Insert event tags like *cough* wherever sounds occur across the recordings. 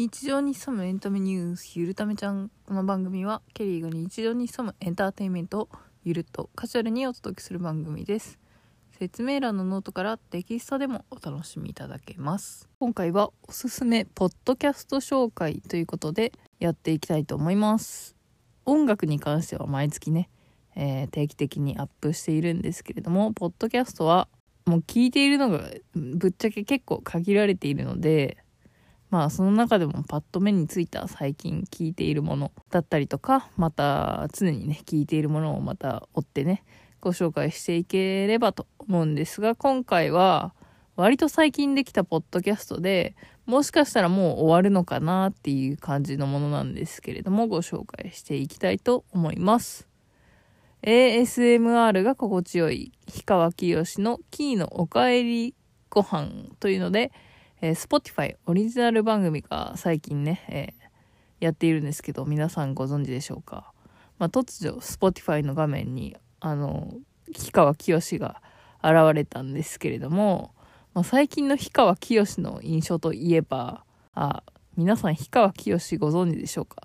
日常に潜むエンタメニュースゆるためちゃんこの番組はケリーが日常に潜むエンターテインメントをゆるっとカジュアルにお届けする番組です。説明欄のノートからテキストでもお楽しみいただけます今回はおすすめポッドキャスト紹介ということでやっていきたいと思います。音楽に関しては毎月ね、えー、定期的にアップしているんですけれどもポッドキャストはもう聞いているのがぶっちゃけ結構限られているのでまあその中でもパッと目についた最近聞いているものだったりとかまた常にね聞いているものをまた追ってねご紹介していければと思うんですが今回は割と最近できたポッドキャストでもしかしたらもう終わるのかなっていう感じのものなんですけれどもご紹介していきたいと思います。ASMR が心地よい氷川きよしのキーのおかえりご飯というのでえー、Spotify オリジナル番組が最近ね、えー、やっているんですけど、皆さんご存知でしょうか？まあ、突如、Spotify の画面に、あの、氷川きよしが現れたんですけれども、まあ、最近の氷川きよしの印象といえば、あ、皆さん氷川きよしご存知でしょうか？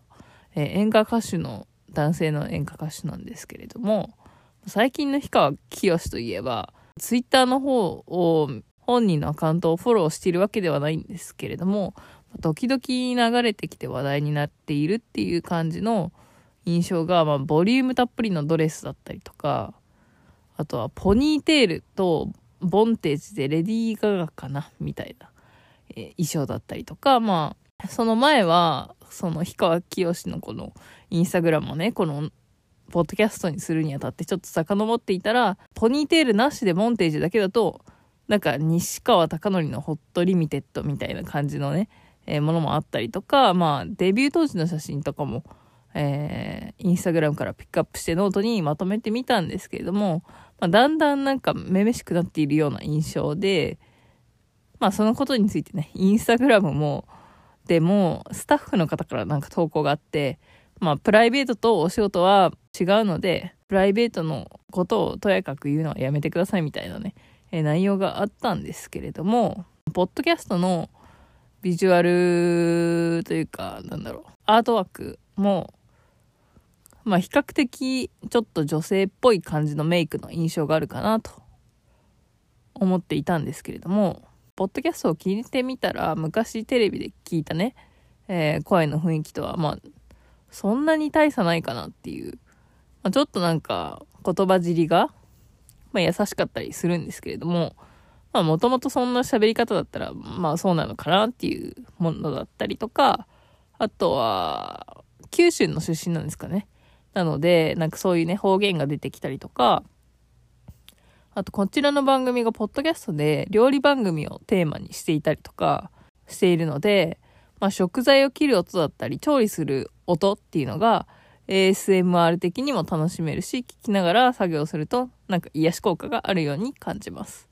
えー、演歌歌手の、男性の演歌歌手なんですけれども、最近の氷川きよしといえば、ツイッターの方を本人のアカウントをフォローしているわけではないんですけれども、時々流れてきて話題になっているっていう感じの印象が、まあ、ボリュームたっぷりのドレスだったりとか、あとはポニーテールとボンテージでレディー・ガガかなみたいな、え衣装だったりとか、まあ、その前は、その氷川きよしのこのインスタグラムをね、このポッドキャストにするにあたってちょっと遡っていたら、ポニーテールなしでボンテージだけだと、なんか西川貴教のホットリミテッドみたいな感じのね、えー、ものもあったりとか、まあデビュー当時の写真とかも、えー、インスタグラムからピックアップしてノートにまとめてみたんですけれども、まあ、だんだんなんかめめしくなっているような印象で、まあそのことについてね、インスタグラムも、でも、スタッフの方からなんか投稿があって、まあプライベートとお仕事は違うので、プライベートのことをとやかく言うのはやめてくださいみたいなね、え内容があったんですけれども、ポッドキャストのビジュアルというか、なんだろう、アートワークも、まあ比較的ちょっと女性っぽい感じのメイクの印象があるかなと思っていたんですけれども、ポッドキャストを聞いてみたら、昔テレビで聞いたね、えー、声の雰囲気とは、まあ、そんなに大差ないかなっていう、まあ、ちょっとなんか言葉尻がまあ、優しかったりするんですけれども、まあ、もともとそんな喋り方だったら、まあ、そうなのかなっていうものだったりとか、あとは、九州の出身なんですかね。なので、なんかそういうね、方言が出てきたりとか、あと、こちらの番組がポッドキャストで料理番組をテーマにしていたりとかしているので、まあ、食材を切る音だったり、調理する音っていうのが、ASMR 的にも楽しめるし、聞きながら作業するとなんか癒し効果があるように感じます。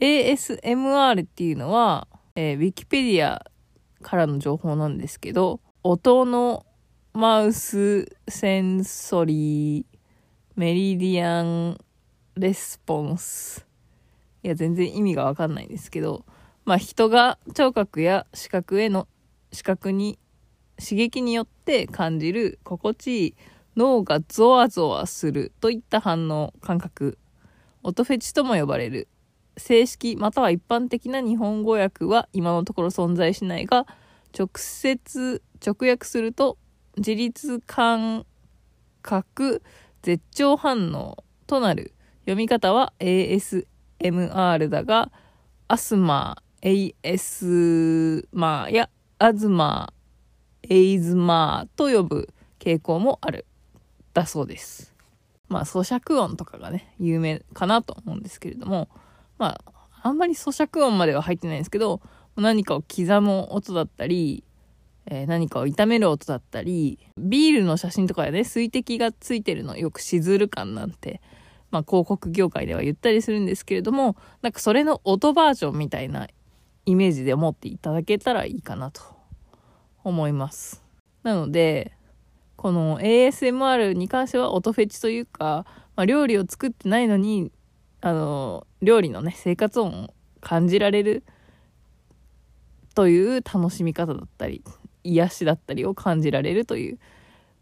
ASMR っていうのは、えー、Wikipedia からの情報なんですけど、音のマウスセンソリーメリディアンレスポンス。いや、全然意味がわかんないんですけど、まあ人が聴覚や視覚への視覚に刺激によって感じる心地いい脳がゾワゾワするといった反応感覚。音フェチとも呼ばれる正式または一般的な日本語訳は今のところ存在しないが直接直訳すると自律感覚絶頂反応となる。読み方は ASMR だがアスマー AS マーやアズマーエイズマーと呼ぶ傾向もある。だそうです。まあ、咀嚼音とかがね、有名かなと思うんですけれども、まあ、あんまり咀嚼音までは入ってないんですけど、何かを刻む音だったり、えー、何かを炒める音だったり、ビールの写真とかでね、水滴がついてるのよくしずる感なんて、まあ広告業界では言ったりするんですけれども、なんかそれの音バージョンみたいなイメージで思っていただけたらいいかなと思います。なので、この ASMR に関しては音フェチというか、まあ、料理を作ってないのに、あの、料理のね、生活音を感じられるという楽しみ方だったり、癒しだったりを感じられるという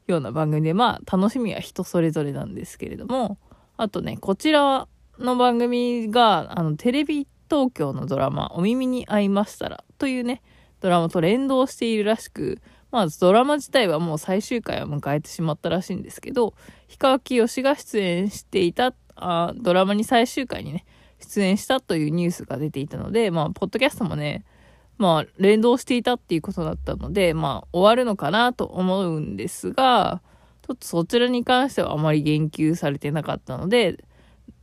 ような番組で、まあ、楽しみは人それぞれなんですけれども、あとね、こちらの番組が、あの、テレビ東京のドラマ、お耳に合いましたら、というね、ドラマと連動しているらしく、まあ、ドラマ自体はもう最終回を迎えてしまったらしいんですけど、氷川きよしが出演していたあドラマに最終回にね、出演したというニュースが出ていたので、まあ、ポッドキャストもね、まあ、連動していたっていうことだったので、まあ、終わるのかなと思うんですが、ちょっとそちらに関してはあまり言及されてなかったので、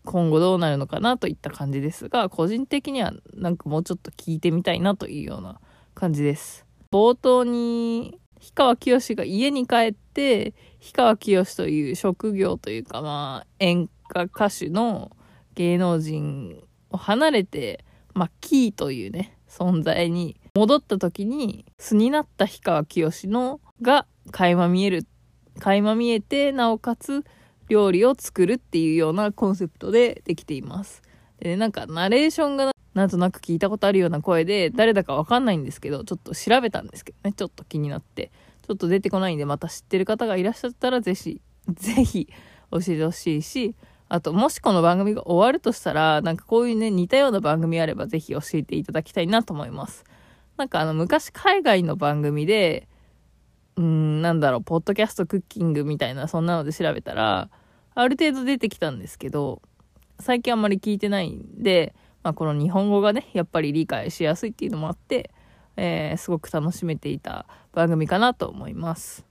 今後どうなるのかなといった感じですが、個人的にはなんかもうちょっと聞いてみたいなというような感じです。冒頭に、氷川きよしが家に帰って、氷川きよしという職業というか、まあ、演歌歌手の芸能人を離れて、まあ、キーというね、存在に戻った時に、素になった氷川きよしのが垣間見える、垣間見えて、なおかつ料理を作るっていうようなコンセプトでできています。で、なんかナレーションがなんとなく聞いたことあるような声で、誰だかわかんないんですけど、ちょっと調べたんですけどね、ちょっと気になって、ちょっと出てこないんで、また知ってる方がいらっしゃったら、ぜひ、ぜひ教えてほしいし、あと、もしこの番組が終わるとしたら、なんかこういうね、似たような番組あれば、ぜひ教えていただきたいなと思います。なんかあの、昔海外の番組で、うーん、なんだろう、ポッドキャストクッキングみたいな、そんなので調べたら、ある程度出てきたんですけど、最近あんまり聞いてないんで、まあ、この日本語がね、やっぱり理解しやすいっていうのもあって、えー、すごく楽しめていた番組かなと思います。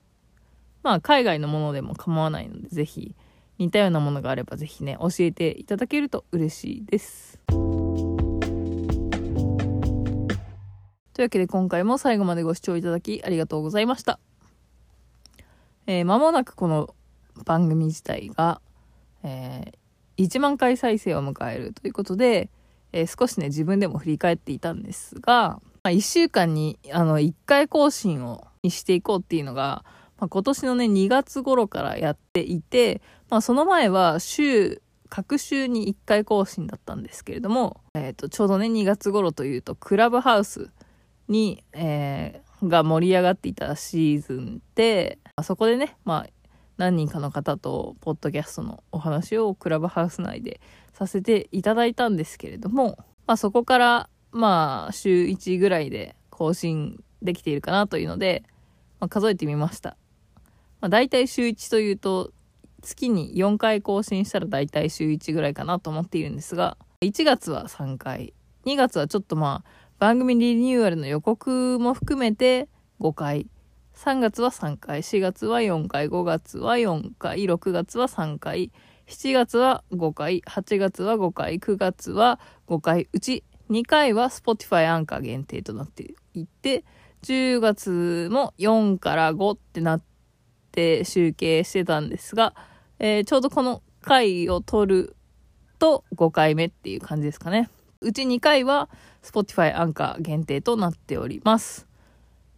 まあ、海外のものでも構わないので、ぜひ、似たようなものがあれば、ぜひね、教えていただけると嬉しいです。というわけで、今回も最後までご視聴いただきありがとうございました。えー、間もなくこの番組自体が、えー、1万回再生を迎えるということで、えー、少しね、自分でも振り返っていたんですが、まあ、1週間に、あの、1回更新を、にしていこうっていうのが、まあ、今年のね、2月頃からやっていて、まあ、その前は週、各週に1回更新だったんですけれども、え、ー、と、ちょうどね、2月頃というと、クラブハウスに、えー、が盛り上がっていたシーズンで、そこでね、まあ、何人かの方と、ポッドキャストのお話をクラブハウス内でさせていただいたんですけれども、まあそこから、まあ週1ぐらいで更新できているかなというので、まあ、数えてみました。まあ大体週1というと、月に4回更新したら大体週1ぐらいかなと思っているんですが、1月は3回、2月はちょっとまあ番組リニューアルの予告も含めて5回、3月は3回、4月は4回、5月は4回、6月は3回、7月は5回、8月は5回、9月は5回、うち2回は Spotify アンカー限定となっていて、10月も4から5ってなって集計してたんですが、えー、ちょうどこの回を取ると5回目っていう感じですかね。うち2回は Spotify アンカー限定となっております。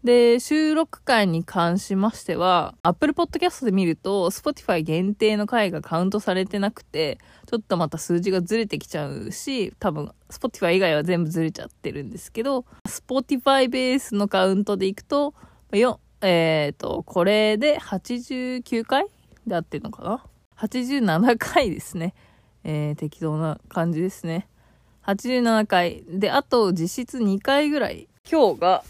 で、収録回に関しましては、Apple Podcast で見ると、Spotify 限定の回がカウントされてなくて、ちょっとまた数字がずれてきちゃうし、多分、Spotify 以外は全部ずれちゃってるんですけど、Spotify ベースのカウントでいくと、よ、えっ、ー、と、これで89回で合ってるのかな ?87 回ですね。えー、適当な感じですね。87回。で、あと実質2回ぐらい。今日が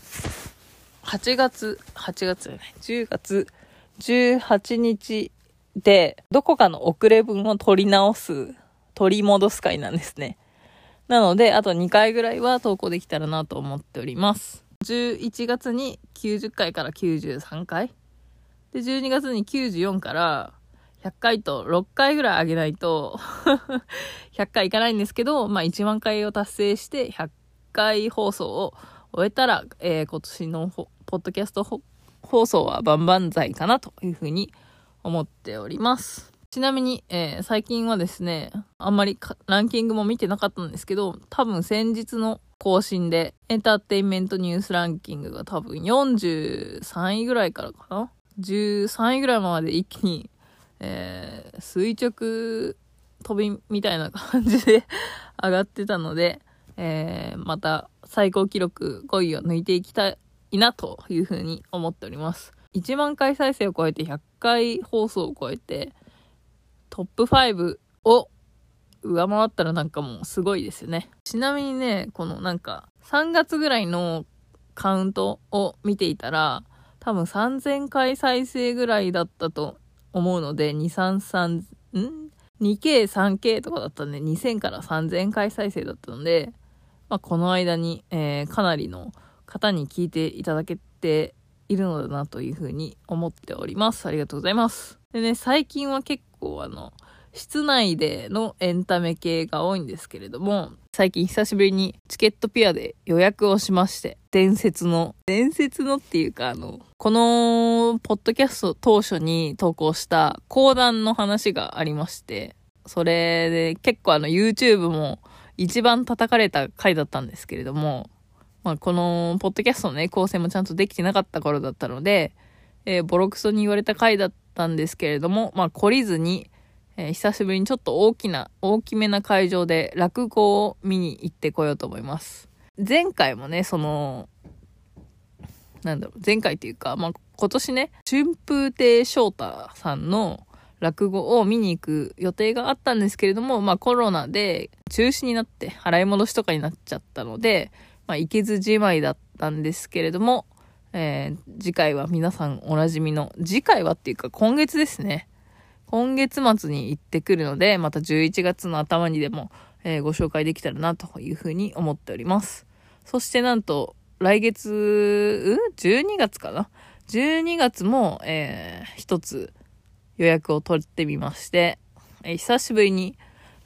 8月、8月じゃない、10月18日で、どこかの遅れ分を取り直す、取り戻す回なんですね。なので、あと2回ぐらいは投稿できたらなと思っております。11月に90回から93回。で、12月に94から100回と6回ぐらい上げないと *laughs* 100回いかないんですけど、まあ1万回を達成して100回放送を終えたら、えー、今年のポッドキャスト放送は万々歳かなというふうに思っております。ちなみに、えー、最近はですね、あんまりランキングも見てなかったんですけど、多分先日の更新でエンターテインメントニュースランキングが多分43位ぐらいからかな ?13 位ぐらいまで一気に、えー、垂直飛びみたいな感じで *laughs* 上がってたので、えー、また最高記録5位を抜いていきたいなというふうに思っております。1万回再生を超えて100回放送を超えてトップ5を上回ったらなんかもうすごいですよね。ちなみにね、このなんか3月ぐらいのカウントを見ていたら多分3000回再生ぐらいだったと思うので、233、ん ?2K、3K とかだったんで、2000から3000回再生だったので、まあ、この間に、えー、かなりの方に聞いていただけているのだなというふうに思っております。ありがとうございます。でね、最近は結構あの、室内でのエンタメ系が多いんですけれども、最近久しぶりにチケットピアで予約をしまして、伝説の、伝説のっていうかあの、このポッドキャスト当初に投稿した講談の話がありまして、それで結構あの YouTube も一番叩かれた回だったんですけれども、まあこのポッドキャストのね、構成もちゃんとできてなかった頃だったので、えー、ボロクソに言われた回だったんですけれども、まあ懲りずに、えー、久しぶりにちょっと大きな、大きめな会場で落語を見に行ってこようと思います。前回もね、その、なんだろう、前回っていうか、まあ、今年ね、春風亭昇太さんの落語を見に行く予定があったんですけれども、まあコロナで中止になって払い戻しとかになっちゃったので、まあ行けずじまいだったんですけれども、えー、次回は皆さんおなじみの、次回はっていうか今月ですね。今月末に行ってくるので、また11月の頭にでも、えー、ご紹介できたらなというふうに思っております。そしてなんと、来月、う ?12 月かな ?12 月も、えー、一つ予約を取ってみまして、え、久しぶりに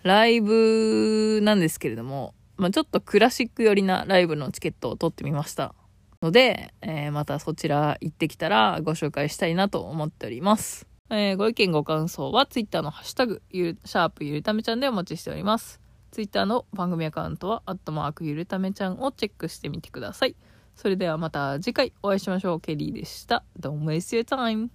ライブなんですけれども、まあ、ちょっとクラシック寄りなライブのチケットを取ってみました。ので、えー、またそちら行ってきたらご紹介したいなと思っております。えー、ご意見ご感想は Twitter のハッシュタグ、ゆる、シャープゆるためちゃんでお待ちしております。Twitter の番組アカウントは、アットマークゆるためちゃんをチェックしてみてください。それではまた次回お会いしましょう。ケリーでした。Don't waste your time.